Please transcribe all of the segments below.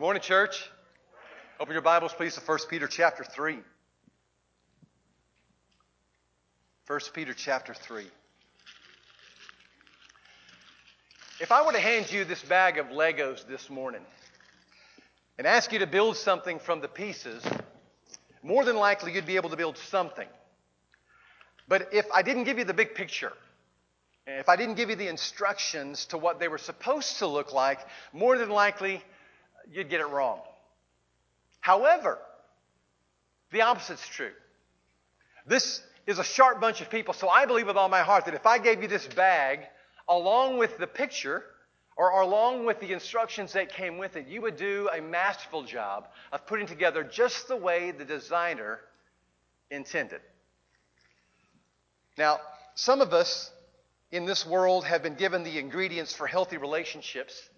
Good morning, church. Open your Bibles, please, to 1 Peter chapter 3. 1 Peter chapter 3. If I were to hand you this bag of Legos this morning and ask you to build something from the pieces, more than likely you'd be able to build something. But if I didn't give you the big picture, if I didn't give you the instructions to what they were supposed to look like, more than likely you'd get it wrong. However, the opposite's true. This is a sharp bunch of people, so I believe with all my heart that if I gave you this bag along with the picture or along with the instructions that came with it, you would do a masterful job of putting together just the way the designer intended. Now, some of us in this world have been given the ingredients for healthy relationships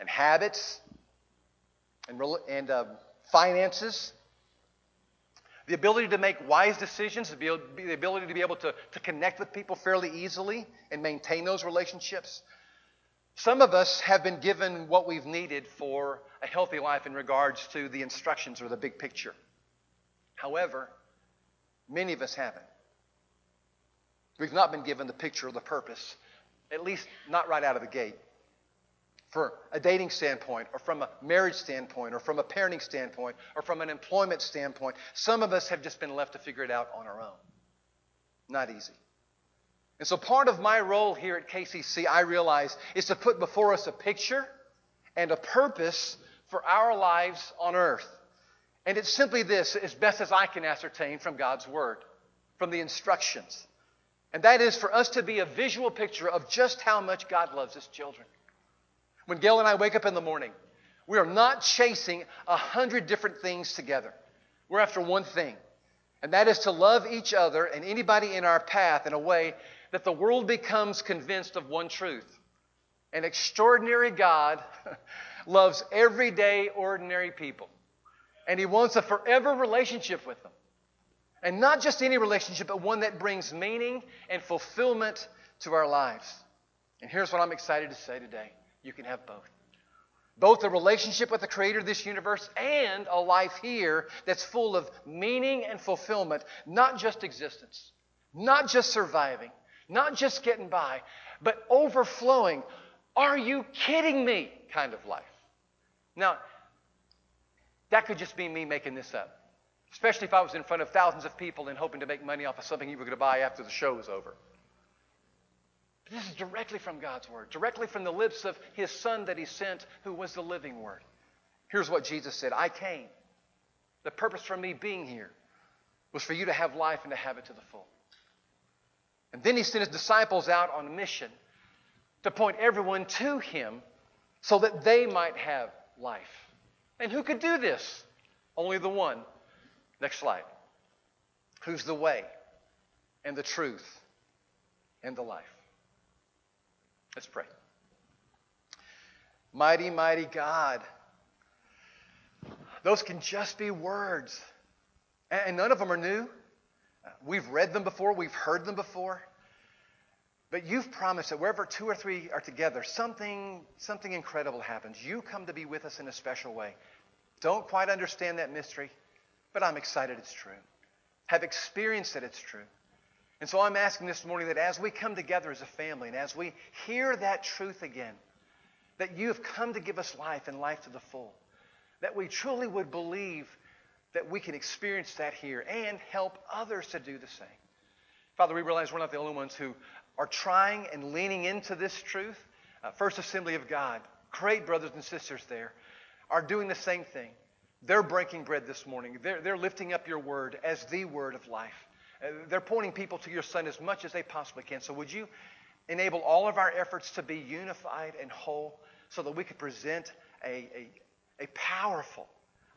and habits and, and uh, finances, the ability to make wise decisions, the ability to be able to, to connect with people fairly easily and maintain those relationships. Some of us have been given what we've needed for a healthy life in regards to the instructions or the big picture. However, many of us haven't. We've not been given the picture or the purpose, at least not right out of the gate from a dating standpoint, or from a marriage standpoint, or from a parenting standpoint, or from an employment standpoint. Some of us have just been left to figure it out on our own. Not easy. And so, part of my role here at KCC, I realize, is to put before us a picture and a purpose for our lives on earth. And it's simply this, as best as I can ascertain from God's Word, from the instructions. And that is for us to be a visual picture of just how much God loves His children. When Gail and I wake up in the morning, we are not chasing a hundred different things together. We're after one thing, and that is to love each other and anybody in our path in a way that the world becomes convinced of one truth. An extraordinary God loves everyday, ordinary people, and He wants a forever relationship with them. And not just any relationship, but one that brings meaning and fulfillment to our lives. And here's what I'm excited to say today you can have both. Both a relationship with the creator of this universe and a life here that's full of meaning and fulfillment, not just existence, not just surviving, not just getting by, but overflowing. Are you kidding me? kind of life. Now, that could just be me making this up, especially if I was in front of thousands of people and hoping to make money off of something you were going to buy after the show was over. This is directly from God's Word, directly from the lips of His Son that He sent, who was the living Word. Here's what Jesus said I came. The purpose for me being here was for you to have life and to have it to the full. And then He sent His disciples out on a mission to point everyone to Him so that they might have life. And who could do this? Only the one. Next slide. Who's the way and the truth and the life? Let's pray. Mighty, mighty God. Those can just be words. And none of them are new. We've read them before, we've heard them before. But you've promised that wherever two or three are together, something, something incredible happens. You come to be with us in a special way. Don't quite understand that mystery, but I'm excited it's true. Have experienced that it's true. And so I'm asking this morning that as we come together as a family and as we hear that truth again, that you have come to give us life and life to the full, that we truly would believe that we can experience that here and help others to do the same. Father, we realize we're not the only ones who are trying and leaning into this truth. Uh, First Assembly of God, great brothers and sisters there, are doing the same thing. They're breaking bread this morning. They're, they're lifting up your word as the word of life. Uh, they're pointing people to your Son as much as they possibly can. So, would you enable all of our efforts to be unified and whole so that we could present a, a, a powerful,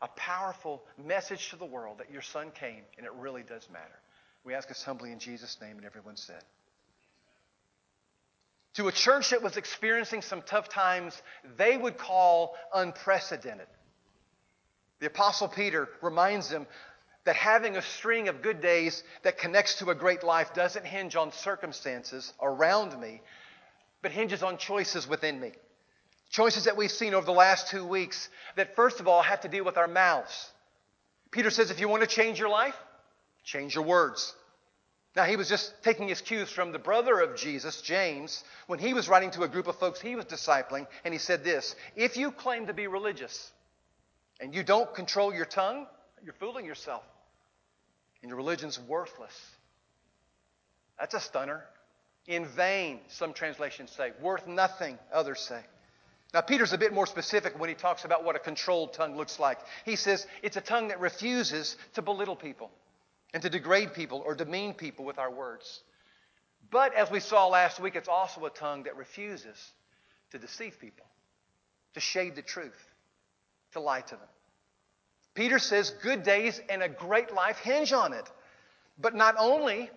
a powerful message to the world that your Son came and it really does matter? We ask us humbly in Jesus' name, and everyone said. To a church that was experiencing some tough times, they would call unprecedented. The Apostle Peter reminds them that having a string of good days that connects to a great life doesn't hinge on circumstances around me, but hinges on choices within me. Choices that we've seen over the last two weeks that, first of all, have to deal with our mouths. Peter says if you want to change your life, change your words. Now, he was just taking his cues from the brother of Jesus, James, when he was writing to a group of folks he was discipling, and he said this If you claim to be religious and you don't control your tongue, you're fooling yourself. And your religion's worthless. That's a stunner. In vain, some translations say. Worth nothing, others say. Now, Peter's a bit more specific when he talks about what a controlled tongue looks like. He says it's a tongue that refuses to belittle people and to degrade people or demean people with our words. But as we saw last week, it's also a tongue that refuses to deceive people, to shade the truth, to lie to them. Peter says good days and a great life hinge on it. But not only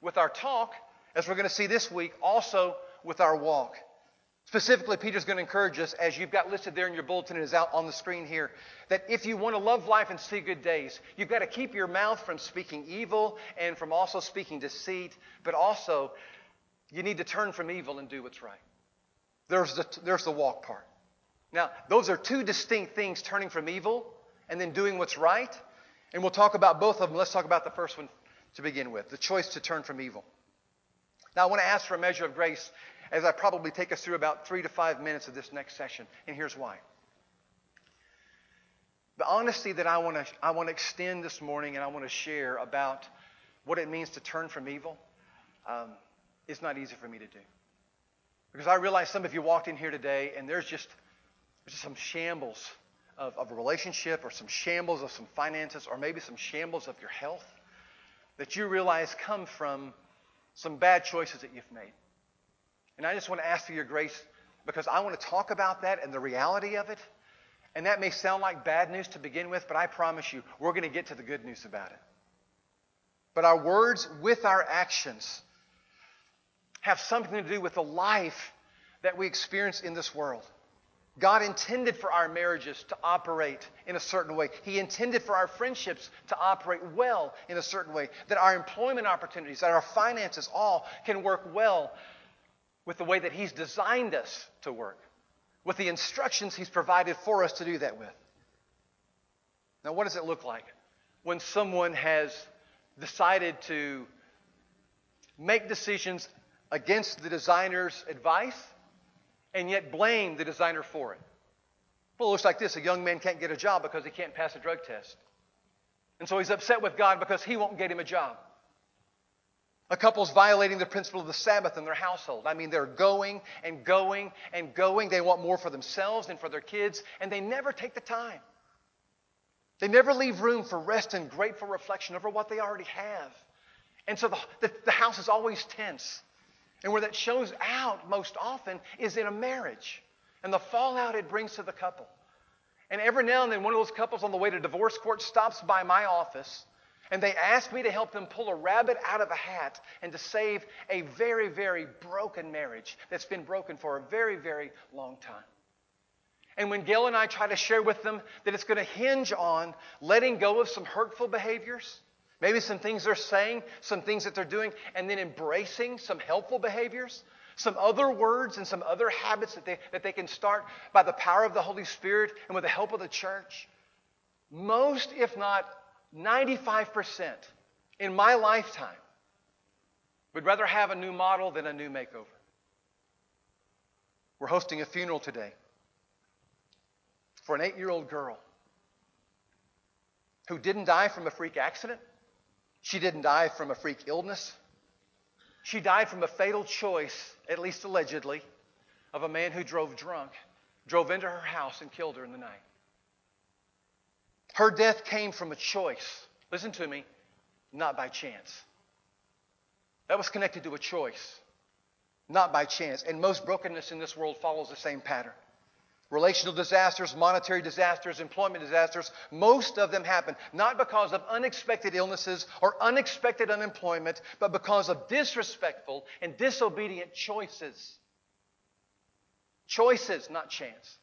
with our talk, as we're going to see this week, also with our walk. Specifically, Peter's going to encourage us, as you've got listed there in your bulletin and is out on the screen here, that if you want to love life and see good days, you've got to keep your mouth from speaking evil and from also speaking deceit, but also you need to turn from evil and do what's right. There's the, there's the walk part. Now, those are two distinct things turning from evil and then doing what's right. And we'll talk about both of them. Let's talk about the first one to begin with the choice to turn from evil. Now, I want to ask for a measure of grace as I probably take us through about three to five minutes of this next session. And here's why. The honesty that I want to, I want to extend this morning and I want to share about what it means to turn from evil um, is not easy for me to do. Because I realize some of you walked in here today and there's just, there's just some shambles of, of a relationship or some shambles of some finances or maybe some shambles of your health that you realize come from some bad choices that you've made. And I just want to ask for your grace because I want to talk about that and the reality of it. And that may sound like bad news to begin with, but I promise you, we're going to get to the good news about it. But our words with our actions have something to do with the life that we experience in this world. God intended for our marriages to operate in a certain way. He intended for our friendships to operate well in a certain way. That our employment opportunities, that our finances all can work well with the way that He's designed us to work, with the instructions He's provided for us to do that with. Now, what does it look like when someone has decided to make decisions against the designer's advice and yet blame the designer for it? Well, it looks like this a young man can't get a job because he can't pass a drug test. And so he's upset with God because he won't get him a job. A couple's violating the principle of the Sabbath in their household. I mean, they're going and going and going. They want more for themselves and for their kids, and they never take the time. They never leave room for rest and grateful reflection over what they already have. And so the, the, the house is always tense. And where that shows out most often is in a marriage and the fallout it brings to the couple. And every now and then, one of those couples on the way to divorce court stops by my office and they ask me to help them pull a rabbit out of a hat and to save a very, very broken marriage that's been broken for a very, very long time. And when Gail and I try to share with them that it's going to hinge on letting go of some hurtful behaviors, maybe some things they're saying, some things that they're doing, and then embracing some helpful behaviors, some other words and some other habits that they, that they can start by the power of the Holy Spirit and with the help of the church, most, if not 95% in my lifetime would rather have a new model than a new makeover. We're hosting a funeral today for an eight year old girl who didn't die from a freak accident. She didn't die from a freak illness. She died from a fatal choice, at least allegedly, of a man who drove drunk, drove into her house, and killed her in the night. Her death came from a choice. Listen to me, not by chance. That was connected to a choice, not by chance. And most brokenness in this world follows the same pattern. Relational disasters, monetary disasters, employment disasters, most of them happen not because of unexpected illnesses or unexpected unemployment, but because of disrespectful and disobedient choices. Choices, not chance.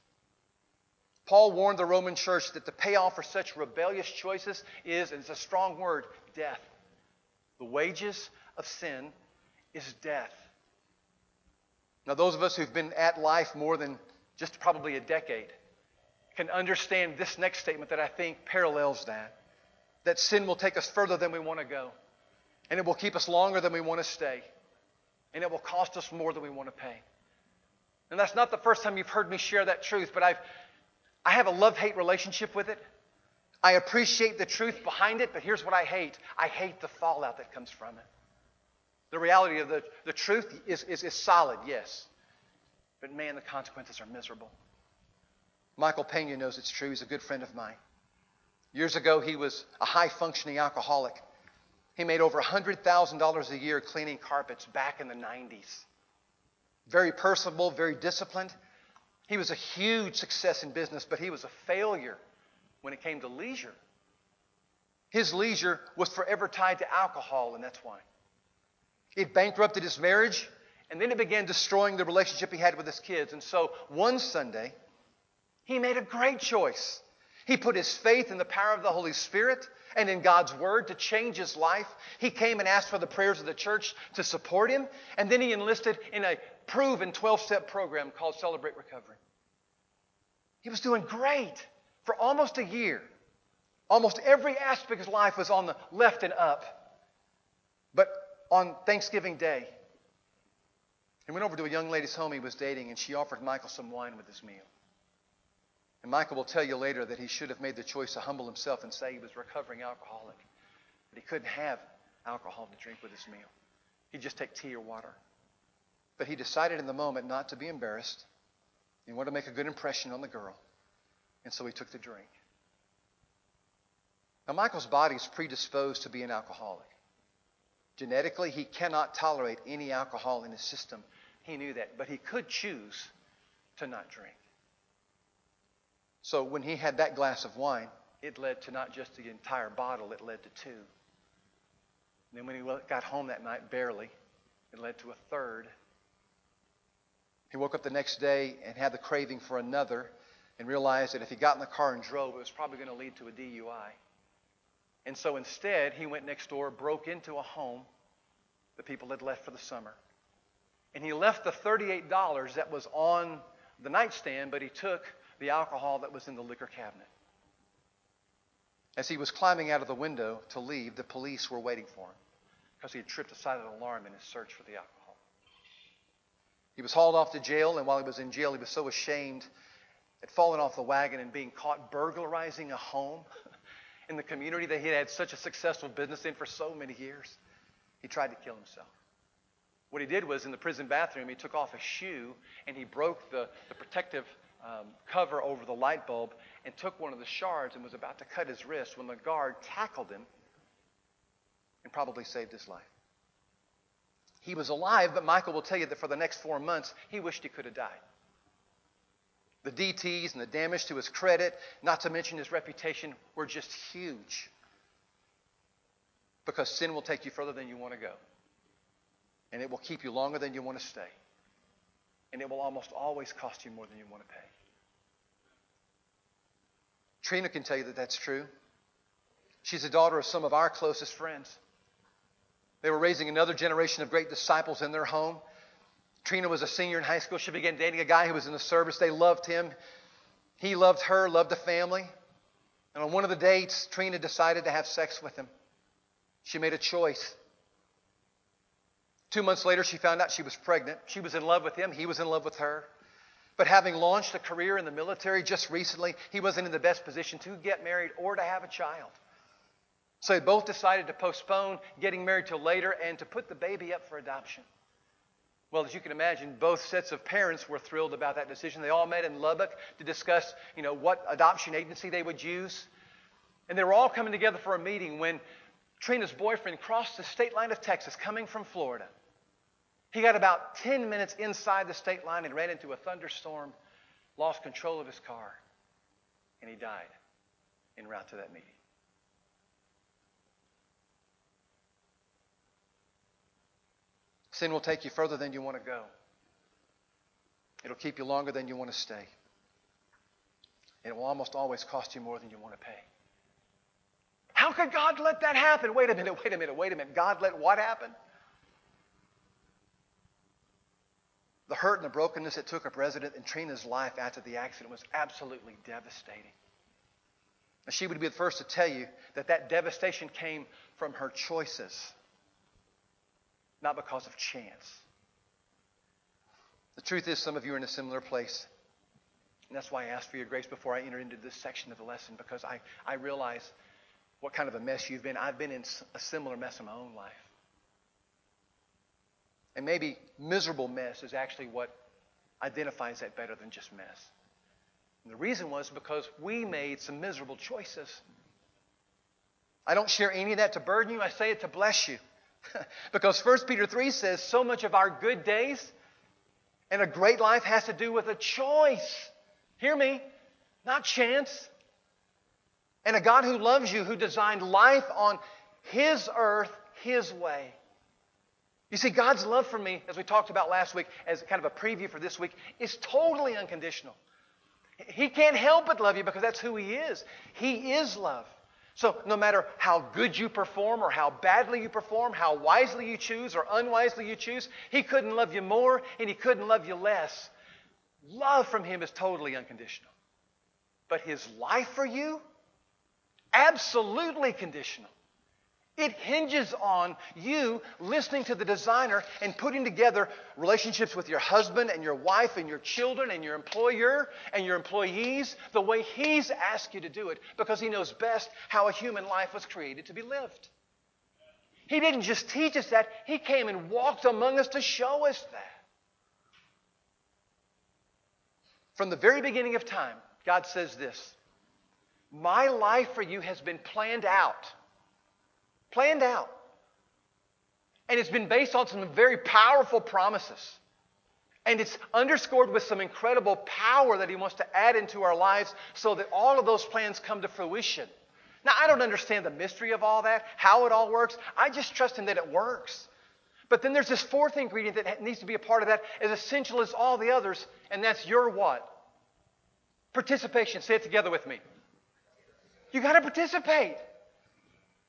Paul warned the Roman church that the payoff for such rebellious choices is, and it's a strong word, death. The wages of sin is death. Now, those of us who've been at life more than just probably a decade, can understand this next statement that I think parallels that. That sin will take us further than we want to go, and it will keep us longer than we want to stay, and it will cost us more than we want to pay. And that's not the first time you've heard me share that truth, but I've, I have a love hate relationship with it. I appreciate the truth behind it, but here's what I hate I hate the fallout that comes from it. The reality of the, the truth is, is, is solid, yes. But man, the consequences are miserable. Michael Pena knows it's true. He's a good friend of mine. Years ago, he was a high functioning alcoholic. He made over $100,000 a year cleaning carpets back in the 90s. Very personable, very disciplined. He was a huge success in business, but he was a failure when it came to leisure. His leisure was forever tied to alcohol, and that's why. It bankrupted his marriage, and then it began destroying the relationship he had with his kids. And so one Sunday, he made a great choice. He put his faith in the power of the Holy Spirit and in God's Word to change his life. He came and asked for the prayers of the church to support him, and then he enlisted in a proven 12 step program called Celebrate Recovery. He was doing great for almost a year. Almost every aspect of his life was on the left and up. But on Thanksgiving Day, he went over to a young lady's home he was dating, and she offered Michael some wine with his meal. And Michael will tell you later that he should have made the choice to humble himself and say he was recovering alcoholic, but he couldn't have alcohol to drink with his meal. He'd just take tea or water. But he decided in the moment not to be embarrassed. He wanted to make a good impression on the girl. And so he took the drink. Now, Michael's body is predisposed to be an alcoholic. Genetically, he cannot tolerate any alcohol in his system. He knew that, but he could choose to not drink. So when he had that glass of wine, it led to not just the entire bottle, it led to two. And then when he got home that night, barely, it led to a third. He woke up the next day and had the craving for another and realized that if he got in the car and drove, it was probably going to lead to a DUI. And so instead, he went next door, broke into a home that people had left for the summer. And he left the $38 that was on the nightstand, but he took the alcohol that was in the liquor cabinet. As he was climbing out of the window to leave, the police were waiting for him because he had tripped a silent alarm in his search for the alcohol. He was hauled off to jail, and while he was in jail, he was so ashamed at falling off the wagon and being caught burglarizing a home in the community that he had such a successful business in for so many years. He tried to kill himself. What he did was in the prison bathroom, he took off a shoe and he broke the, the protective um, cover over the light bulb and took one of the shards and was about to cut his wrist when the guard tackled him and probably saved his life. He was alive, but Michael will tell you that for the next four months, he wished he could have died. The DTs and the damage to his credit, not to mention his reputation, were just huge. Because sin will take you further than you want to go. And it will keep you longer than you want to stay. And it will almost always cost you more than you want to pay. Trina can tell you that that's true. She's the daughter of some of our closest friends. They were raising another generation of great disciples in their home. Trina was a senior in high school. She began dating a guy who was in the service. They loved him. He loved her, loved the family. And on one of the dates, Trina decided to have sex with him. She made a choice. Two months later, she found out she was pregnant. She was in love with him, he was in love with her. But having launched a career in the military just recently, he wasn't in the best position to get married or to have a child. So they both decided to postpone getting married till later and to put the baby up for adoption. Well, as you can imagine, both sets of parents were thrilled about that decision. They all met in Lubbock to discuss, you know, what adoption agency they would use. And they were all coming together for a meeting when Trina's boyfriend crossed the state line of Texas coming from Florida. He got about 10 minutes inside the state line and ran into a thunderstorm, lost control of his car, and he died en route to that meeting. Sin will take you further than you want to go. It'll keep you longer than you want to stay. It will almost always cost you more than you want to pay. How could God let that happen? Wait a minute, wait a minute, wait a minute. God let what happen? The hurt and the brokenness that took up residence in Trina's life after the accident was absolutely devastating. And she would be the first to tell you that that devastation came from her choices, not because of chance. The truth is, some of you are in a similar place. And that's why I asked for your grace before I entered into this section of the lesson, because I, I realize what kind of a mess you've been. I've been in a similar mess in my own life. And maybe miserable mess is actually what identifies that better than just mess. And the reason was because we made some miserable choices. I don't share any of that to burden you, I say it to bless you. because 1 Peter 3 says so much of our good days and a great life has to do with a choice. Hear me, not chance. And a God who loves you, who designed life on His earth, His way. You see, God's love for me, as we talked about last week, as kind of a preview for this week, is totally unconditional. He can't help but love you because that's who He is. He is love. So, no matter how good you perform or how badly you perform, how wisely you choose or unwisely you choose, He couldn't love you more and He couldn't love you less. Love from Him is totally unconditional. But His life for you, absolutely conditional. It hinges on you listening to the designer and putting together relationships with your husband and your wife and your children and your employer and your employees the way he's asked you to do it because he knows best how a human life was created to be lived. He didn't just teach us that, he came and walked among us to show us that. From the very beginning of time, God says this My life for you has been planned out planned out. And it's been based on some very powerful promises. And it's underscored with some incredible power that He wants to add into our lives so that all of those plans come to fruition. Now, I don't understand the mystery of all that, how it all works. I just trust Him that it works. But then there's this fourth ingredient that needs to be a part of that, as essential as all the others, and that's your what? Participation. Say it together with me. You got to participate.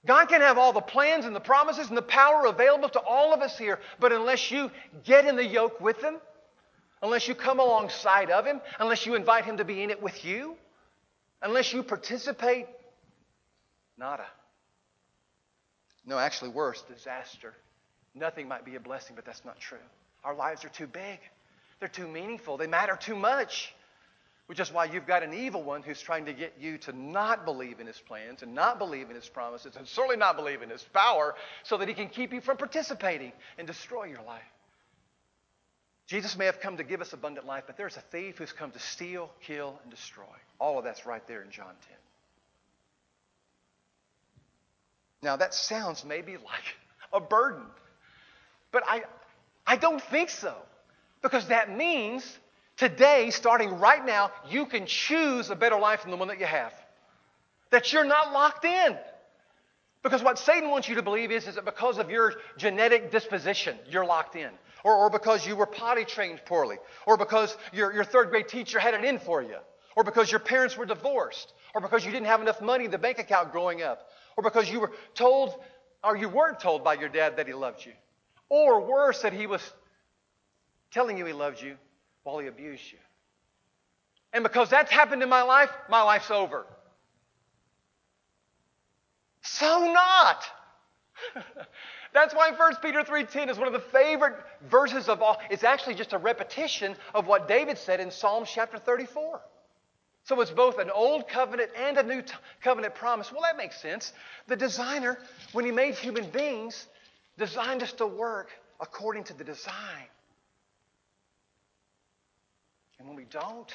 God can have all the plans and the promises and the power available to all of us here, but unless you get in the yoke with Him, unless you come alongside of Him, unless you invite Him to be in it with you, unless you participate, nada. No, actually, worse, disaster. Nothing might be a blessing, but that's not true. Our lives are too big, they're too meaningful, they matter too much. Which is why you've got an evil one who's trying to get you to not believe in his plans and not believe in his promises and certainly not believe in his power so that he can keep you from participating and destroy your life. Jesus may have come to give us abundant life, but there's a thief who's come to steal, kill, and destroy. All of that's right there in John 10. Now, that sounds maybe like a burden, but I, I don't think so. Because that means Today, starting right now, you can choose a better life than the one that you have. That you're not locked in. Because what Satan wants you to believe is, is that because of your genetic disposition, you're locked in. Or, or because you were potty trained poorly. Or because your, your third grade teacher had it in for you. Or because your parents were divorced. Or because you didn't have enough money in the bank account growing up. Or because you were told, or you weren't told by your dad that he loved you. Or worse, that he was telling you he loved you while he abused you. And because that's happened in my life, my life's over. So not. That's why 1 Peter 3:10 is one of the favorite verses of all. It's actually just a repetition of what David said in Psalms chapter 34. So it's both an old covenant and a new t- covenant promise. Well, that makes sense. The designer, when he made human beings, designed us to work according to the design. And when we don't,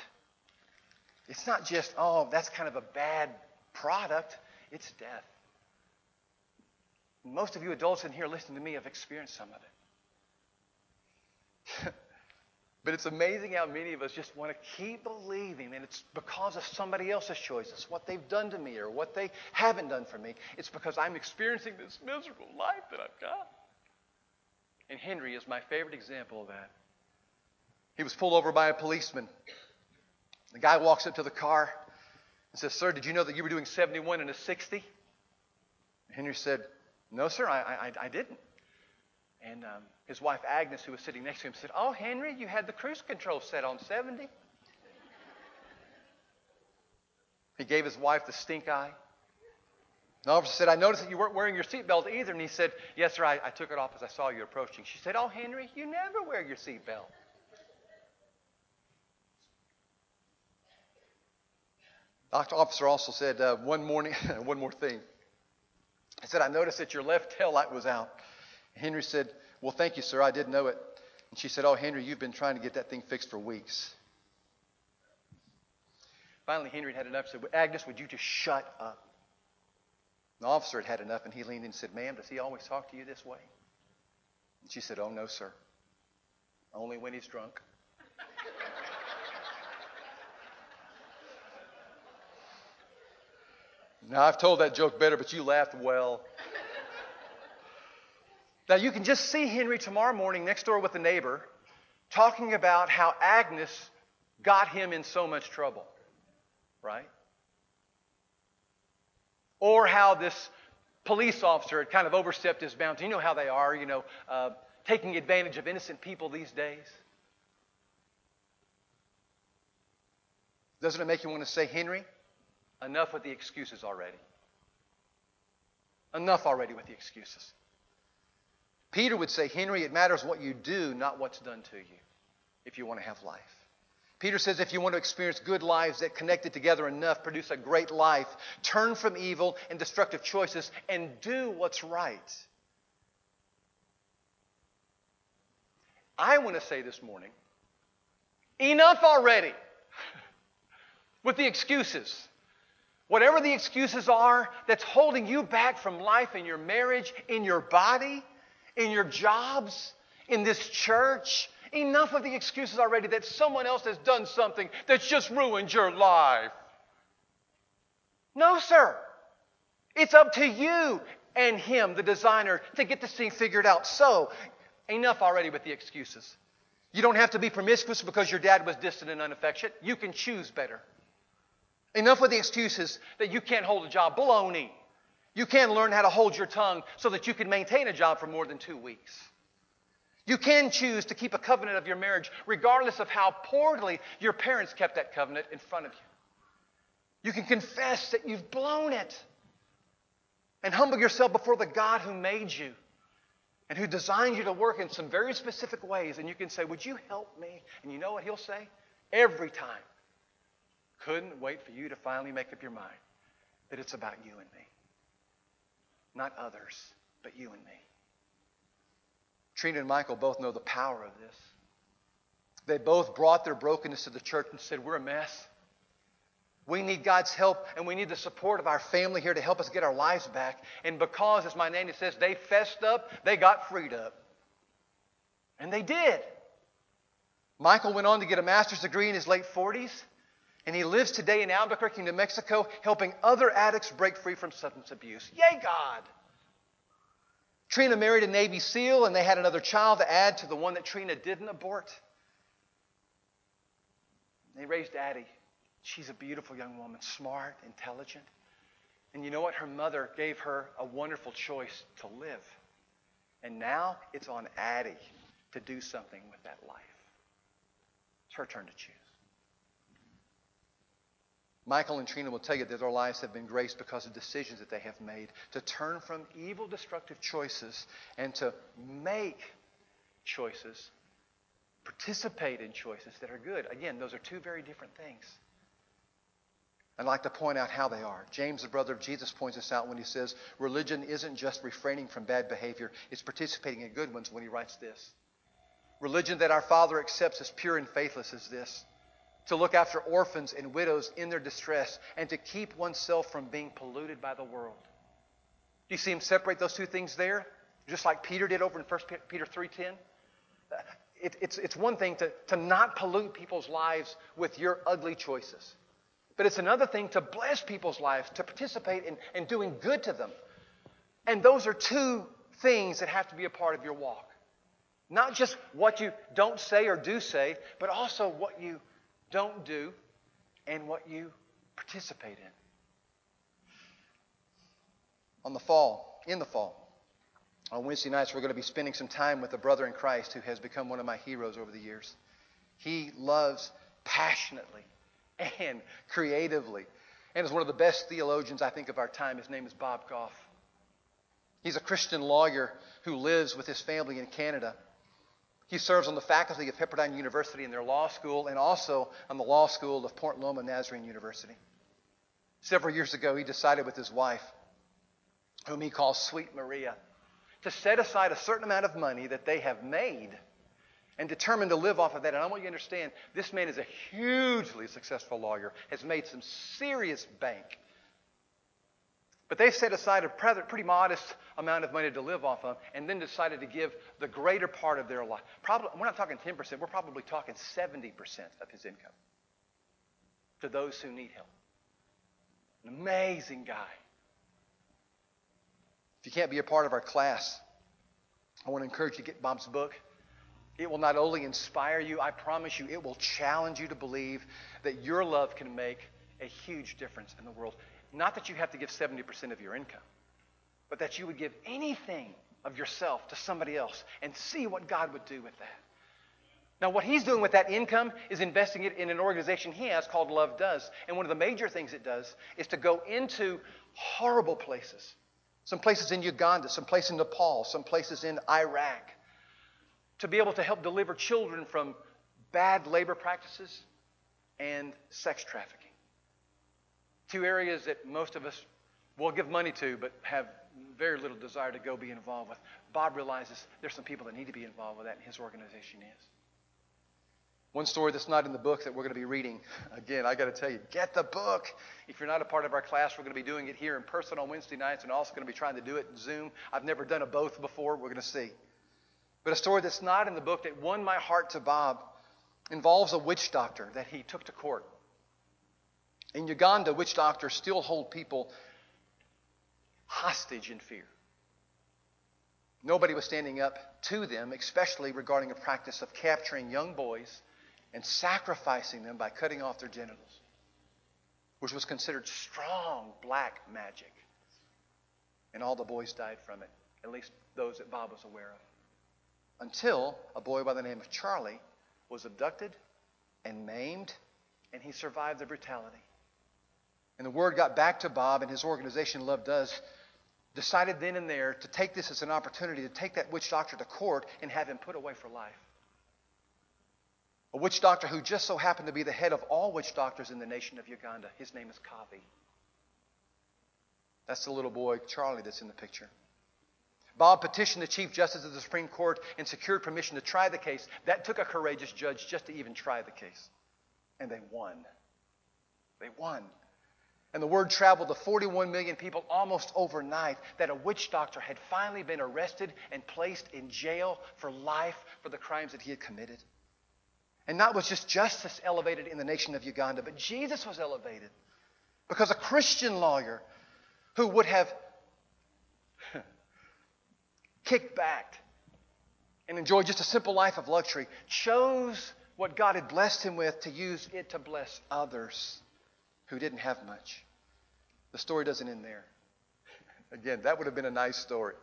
it's not just, oh, that's kind of a bad product, it's death. Most of you adults in here listening to me have experienced some of it. but it's amazing how many of us just want to keep believing, and it's because of somebody else's choices, what they've done to me or what they haven't done for me. It's because I'm experiencing this miserable life that I've got. And Henry is my favorite example of that. He was pulled over by a policeman. The guy walks up to the car and says, Sir, did you know that you were doing 71 and a 60? Henry said, No, sir, I, I, I didn't. And um, his wife Agnes, who was sitting next to him, said, Oh, Henry, you had the cruise control set on 70. He gave his wife the stink eye. The officer said, I noticed that you weren't wearing your seatbelt either. And he said, Yes, sir, I, I took it off as I saw you approaching. She said, Oh, Henry, you never wear your seatbelt. The officer also said uh, one morning, one more thing. He said, I noticed that your left tail light was out. Henry said, Well, thank you, sir. I didn't know it. And she said, Oh, Henry, you've been trying to get that thing fixed for weeks. Finally, Henry had enough. Said, Agnes, would you just shut up? The officer had had enough, and he leaned in and said, Ma'am, does he always talk to you this way? And she said, Oh, no, sir. Only when he's drunk. Now, I've told that joke better, but you laughed well. now, you can just see Henry tomorrow morning next door with a neighbor talking about how Agnes got him in so much trouble, right? Or how this police officer had kind of overstepped his bounds. You know how they are, you know, uh, taking advantage of innocent people these days. Doesn't it make you want to say, Henry, enough with the excuses already? Enough already with the excuses. Peter would say, Henry, it matters what you do, not what's done to you, if you want to have life. Peter says if you want to experience good lives that connected together enough produce a great life, turn from evil and destructive choices and do what's right. I want to say this morning enough already with the excuses. Whatever the excuses are that's holding you back from life in your marriage, in your body, in your jobs, in this church, Enough of the excuses already that someone else has done something that's just ruined your life. No, sir. It's up to you and him, the designer, to get this thing figured out. So, enough already with the excuses. You don't have to be promiscuous because your dad was distant and unaffectionate. You can choose better. Enough with the excuses that you can't hold a job. Baloney. You can learn how to hold your tongue so that you can maintain a job for more than two weeks. You can choose to keep a covenant of your marriage regardless of how poorly your parents kept that covenant in front of you. You can confess that you've blown it and humble yourself before the God who made you and who designed you to work in some very specific ways. And you can say, Would you help me? And you know what he'll say? Every time. Couldn't wait for you to finally make up your mind that it's about you and me. Not others, but you and me. Trina and Michael both know the power of this. They both brought their brokenness to the church and said, We're a mess. We need God's help and we need the support of our family here to help us get our lives back. And because, as my nanny says, they fessed up, they got freed up. And they did. Michael went on to get a master's degree in his late 40s, and he lives today in Albuquerque, New Mexico, helping other addicts break free from substance abuse. Yay, God! Trina married a Navy SEAL, and they had another child to add to the one that Trina didn't abort. They raised Addie. She's a beautiful young woman, smart, intelligent. And you know what? Her mother gave her a wonderful choice to live. And now it's on Addie to do something with that life. It's her turn to choose. Michael and Trina will tell you that their lives have been graced because of decisions that they have made to turn from evil, destructive choices and to make choices, participate in choices that are good. Again, those are two very different things. I'd like to point out how they are. James, the brother of Jesus, points this out when he says, Religion isn't just refraining from bad behavior, it's participating in good ones when he writes this. Religion that our Father accepts as pure and faithless is this to look after orphans and widows in their distress, and to keep oneself from being polluted by the world. Do you see him separate those two things there? Just like Peter did over in 1 Peter 3.10? Uh, it, it's, it's one thing to, to not pollute people's lives with your ugly choices. But it's another thing to bless people's lives, to participate in, in doing good to them. And those are two things that have to be a part of your walk. Not just what you don't say or do say, but also what you don't do, and what you participate in. On the fall, in the fall, On Wednesday nights, we're going to be spending some time with a brother in Christ who has become one of my heroes over the years. He loves passionately and creatively and is one of the best theologians, I think, of our time. His name is Bob Goff. He's a Christian lawyer who lives with his family in Canada. He serves on the faculty of Pepperdine University in their law school and also on the law school of Point Loma Nazarene University. Several years ago, he decided with his wife, whom he calls Sweet Maria, to set aside a certain amount of money that they have made and determined to live off of that. And I want you to understand this man is a hugely successful lawyer, has made some serious bank. But they set aside a pretty modest amount of money to live off of and then decided to give the greater part of their life. Probably, we're not talking 10%, we're probably talking 70% of his income to those who need help. An amazing guy. If you can't be a part of our class, I want to encourage you to get Bob's book. It will not only inspire you, I promise you, it will challenge you to believe that your love can make a huge difference in the world. Not that you have to give 70% of your income, but that you would give anything of yourself to somebody else and see what God would do with that. Now, what he's doing with that income is investing it in an organization he has called Love Does. And one of the major things it does is to go into horrible places some places in Uganda, some places in Nepal, some places in Iraq, to be able to help deliver children from bad labor practices and sex trafficking. Two areas that most of us will give money to but have very little desire to go be involved with. Bob realizes there's some people that need to be involved with that, and his organization is. One story that's not in the book that we're going to be reading. Again, I got to tell you, get the book. If you're not a part of our class, we're going to be doing it here in person on Wednesday nights and also going to be trying to do it in Zoom. I've never done a both before. We're going to see. But a story that's not in the book that won my heart to Bob involves a witch doctor that he took to court. In Uganda, witch doctors still hold people hostage in fear. Nobody was standing up to them, especially regarding a practice of capturing young boys and sacrificing them by cutting off their genitals, which was considered strong black magic. And all the boys died from it, at least those that Bob was aware of. Until a boy by the name of Charlie was abducted and maimed, and he survived the brutality. And the word got back to Bob, and his organization, Love Does, decided then and there to take this as an opportunity to take that witch doctor to court and have him put away for life. A witch doctor who just so happened to be the head of all witch doctors in the nation of Uganda. His name is Kabi. That's the little boy, Charlie, that's in the picture. Bob petitioned the Chief Justice of the Supreme Court and secured permission to try the case. That took a courageous judge just to even try the case. And they won. They won. And the word traveled to 41 million people almost overnight that a witch doctor had finally been arrested and placed in jail for life for the crimes that he had committed. And not was just justice elevated in the nation of Uganda, but Jesus was elevated. Because a Christian lawyer who would have kicked back and enjoyed just a simple life of luxury chose what God had blessed him with to use it to bless others who didn't have much. The story doesn't end there. Again, that would have been a nice story.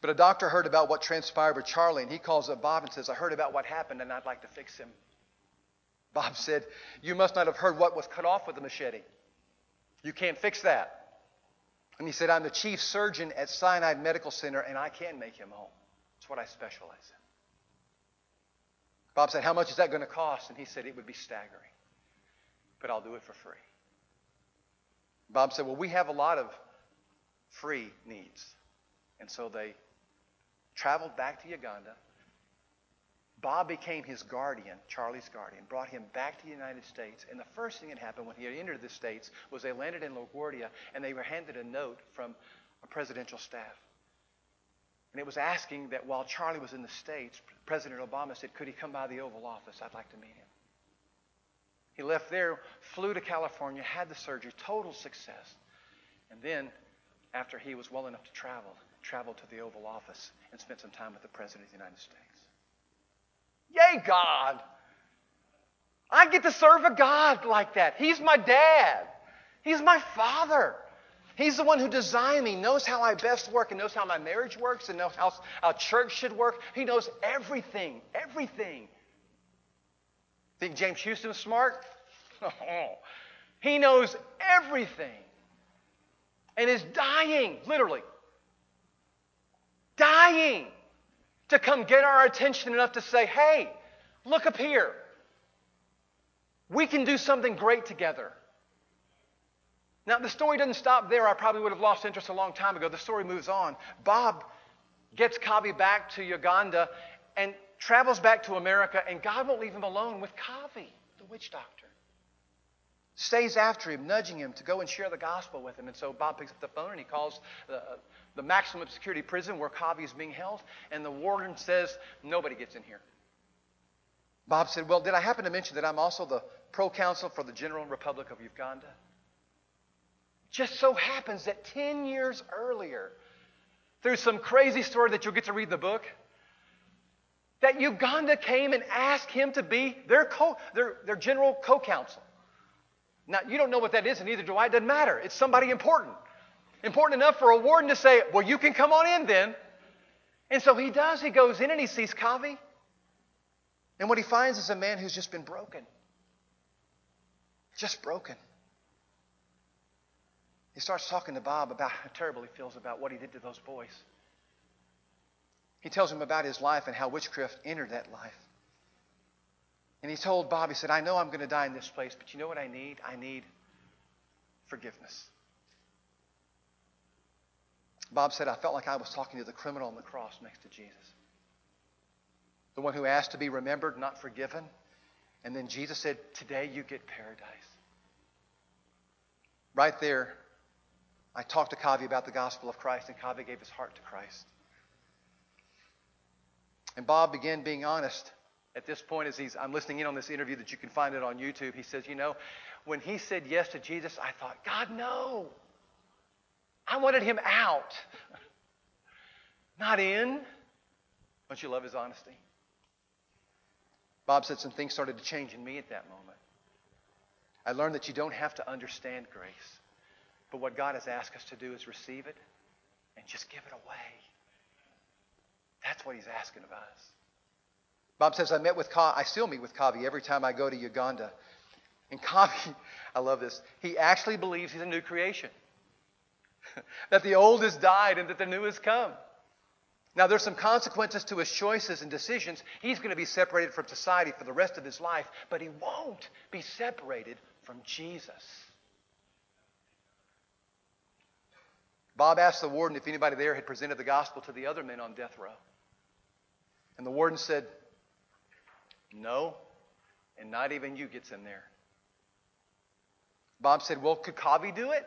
But a doctor heard about what transpired with Charlie, and he calls up Bob and says, I heard about what happened, and I'd like to fix him. Bob said, You must not have heard what was cut off with a machete. You can't fix that. And he said, I'm the chief surgeon at Sinai Medical Center, and I can make him whole. It's what I specialize in. Bob said, How much is that going to cost? And he said, It would be staggering, but I'll do it for free. Bob said, Well, we have a lot of free needs. And so they traveled back to Uganda. Bob became his guardian, Charlie's guardian, brought him back to the United States. And the first thing that happened when he entered the States was they landed in LaGuardia and they were handed a note from a presidential staff. And it was asking that while Charlie was in the States, President Obama said, Could he come by the Oval Office? I'd like to meet him. He left there, flew to California, had the surgery, total success. And then, after he was well enough to travel, traveled to the Oval Office and spent some time with the President of the United States. Yay, God! I get to serve a God like that. He's my dad. He's my father. He's the one who designed me, knows how I best work, and knows how my marriage works, and knows how our church should work. He knows everything, everything. Think James Houston's smart? Oh, he knows everything and is dying, literally, dying to come get our attention enough to say, hey, look up here. We can do something great together. Now, the story doesn't stop there. I probably would have lost interest a long time ago. The story moves on. Bob gets Kabi back to Uganda and travels back to America, and God won't leave him alone with Kabi, the witch doctor stays after him, nudging him to go and share the gospel with him. And so Bob picks up the phone and he calls the, uh, the maximum security prison where Kabi is being held, and the warden says, Nobody gets in here. Bob said, Well, did I happen to mention that I'm also the proconsul for the General Republic of Uganda? Just so happens that 10 years earlier, through some crazy story that you'll get to read in the book, that Uganda came and asked him to be their, co- their, their general co counsel. Now, you don't know what that is, and neither do I. It doesn't matter. It's somebody important. Important enough for a warden to say, Well, you can come on in then. And so he does. He goes in and he sees Kabi. And what he finds is a man who's just been broken. Just broken. He starts talking to Bob about how terrible he feels about what he did to those boys. He tells him about his life and how witchcraft entered that life. And he told Bob, he said, I know I'm going to die in this place, but you know what I need? I need forgiveness. Bob said, I felt like I was talking to the criminal on the cross next to Jesus. The one who asked to be remembered, not forgiven. And then Jesus said, Today you get paradise. Right there, I talked to Kabi about the gospel of Christ, and Kabi gave his heart to Christ. And Bob began being honest at this point, as he's, I'm listening in on this interview that you can find it on YouTube, he says, You know, when he said yes to Jesus, I thought, God, no. I wanted him out, not in. Don't you love his honesty? Bob said some things started to change in me at that moment. I learned that you don't have to understand grace, but what God has asked us to do is receive it and just give it away. That's what he's asking of us. Bob says, I met with Ka- I still meet with Kabi every time I go to Uganda. And Kabi, I love this, he actually believes he's a new creation. that the old has died and that the new has come. Now, there's some consequences to his choices and decisions. He's going to be separated from society for the rest of his life, but he won't be separated from Jesus. Bob asked the warden if anybody there had presented the gospel to the other men on death row. And the warden said, no, and not even you gets in there. Bob said, Well, could Kabi do it?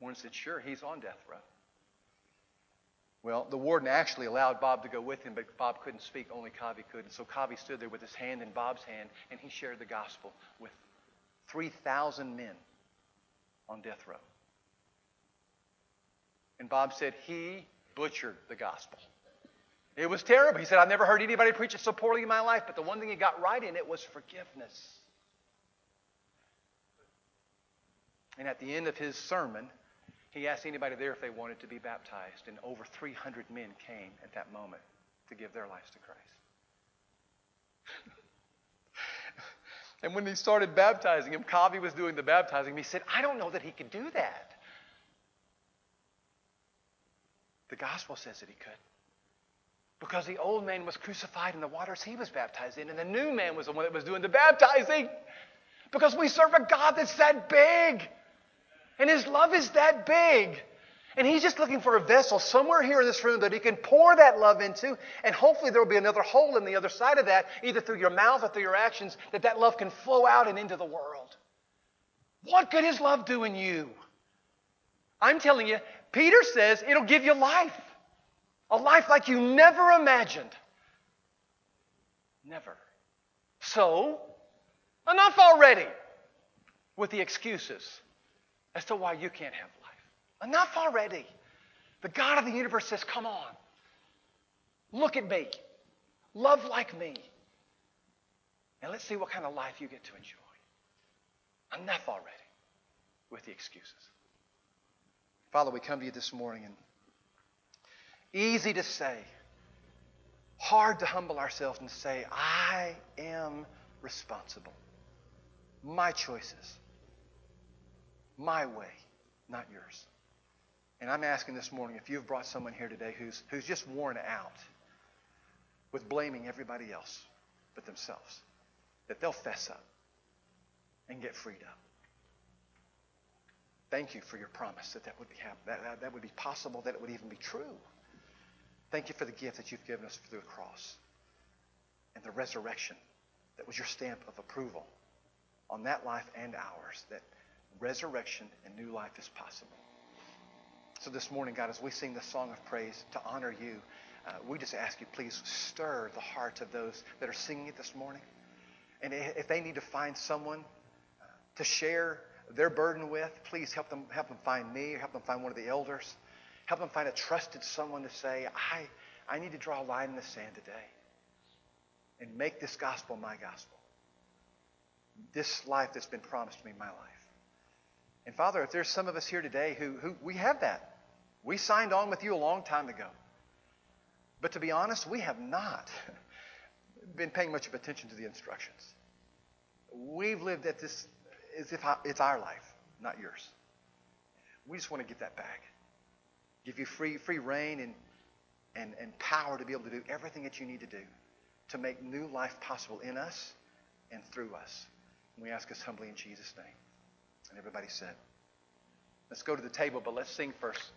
Warden said, Sure, he's on death row. Well, the warden actually allowed Bob to go with him, but Bob couldn't speak, only Kabi could. And so Kabi stood there with his hand in Bob's hand, and he shared the gospel with 3,000 men on death row. And Bob said he butchered the gospel. It was terrible. He said, I've never heard anybody preach it so poorly in my life, but the one thing he got right in it was forgiveness. And at the end of his sermon, he asked anybody there if they wanted to be baptized, and over 300 men came at that moment to give their lives to Christ. and when he started baptizing him, Kabi was doing the baptizing. He said, I don't know that he could do that. The gospel says that he could. Because the old man was crucified in the waters he was baptized in, and the new man was the one that was doing the baptizing. Because we serve a God that's that big. And his love is that big. And he's just looking for a vessel somewhere here in this room that he can pour that love into. And hopefully there will be another hole in the other side of that, either through your mouth or through your actions, that that love can flow out and into the world. What could his love do in you? I'm telling you, Peter says it'll give you life. A life like you never imagined. Never. So, enough already with the excuses as to why you can't have life. Enough already. The God of the universe says, Come on. Look at me. Love like me. And let's see what kind of life you get to enjoy. Enough already with the excuses. Father, we come to you this morning and easy to say, hard to humble ourselves and say, I am responsible. My choices, my way, not yours. And I'm asking this morning if you've brought someone here today who's, who's just worn out with blaming everybody else but themselves, that they'll fess up and get freed up. Thank you for your promise that that would be hap- that, that, that would be possible, that it would even be true. Thank you for the gift that you've given us through the cross and the resurrection that was your stamp of approval on that life and ours, that resurrection and new life is possible. So this morning, God, as we sing the song of praise to honor you, uh, we just ask you, please stir the hearts of those that are singing it this morning. And if they need to find someone uh, to share their burden with, please help them help them find me or help them find one of the elders. Help them find a trusted someone to say, I, I need to draw a line in the sand today and make this gospel my gospel. This life that's been promised to me, my life. And Father, if there's some of us here today who, who we have that. We signed on with you a long time ago. But to be honest, we have not been paying much of attention to the instructions. We've lived at this as if it's our life, not yours. We just want to get that back. Give you free, free reign and, and, and power to be able to do everything that you need to do to make new life possible in us and through us. And we ask us humbly in Jesus' name. And everybody said, let's go to the table, but let's sing first.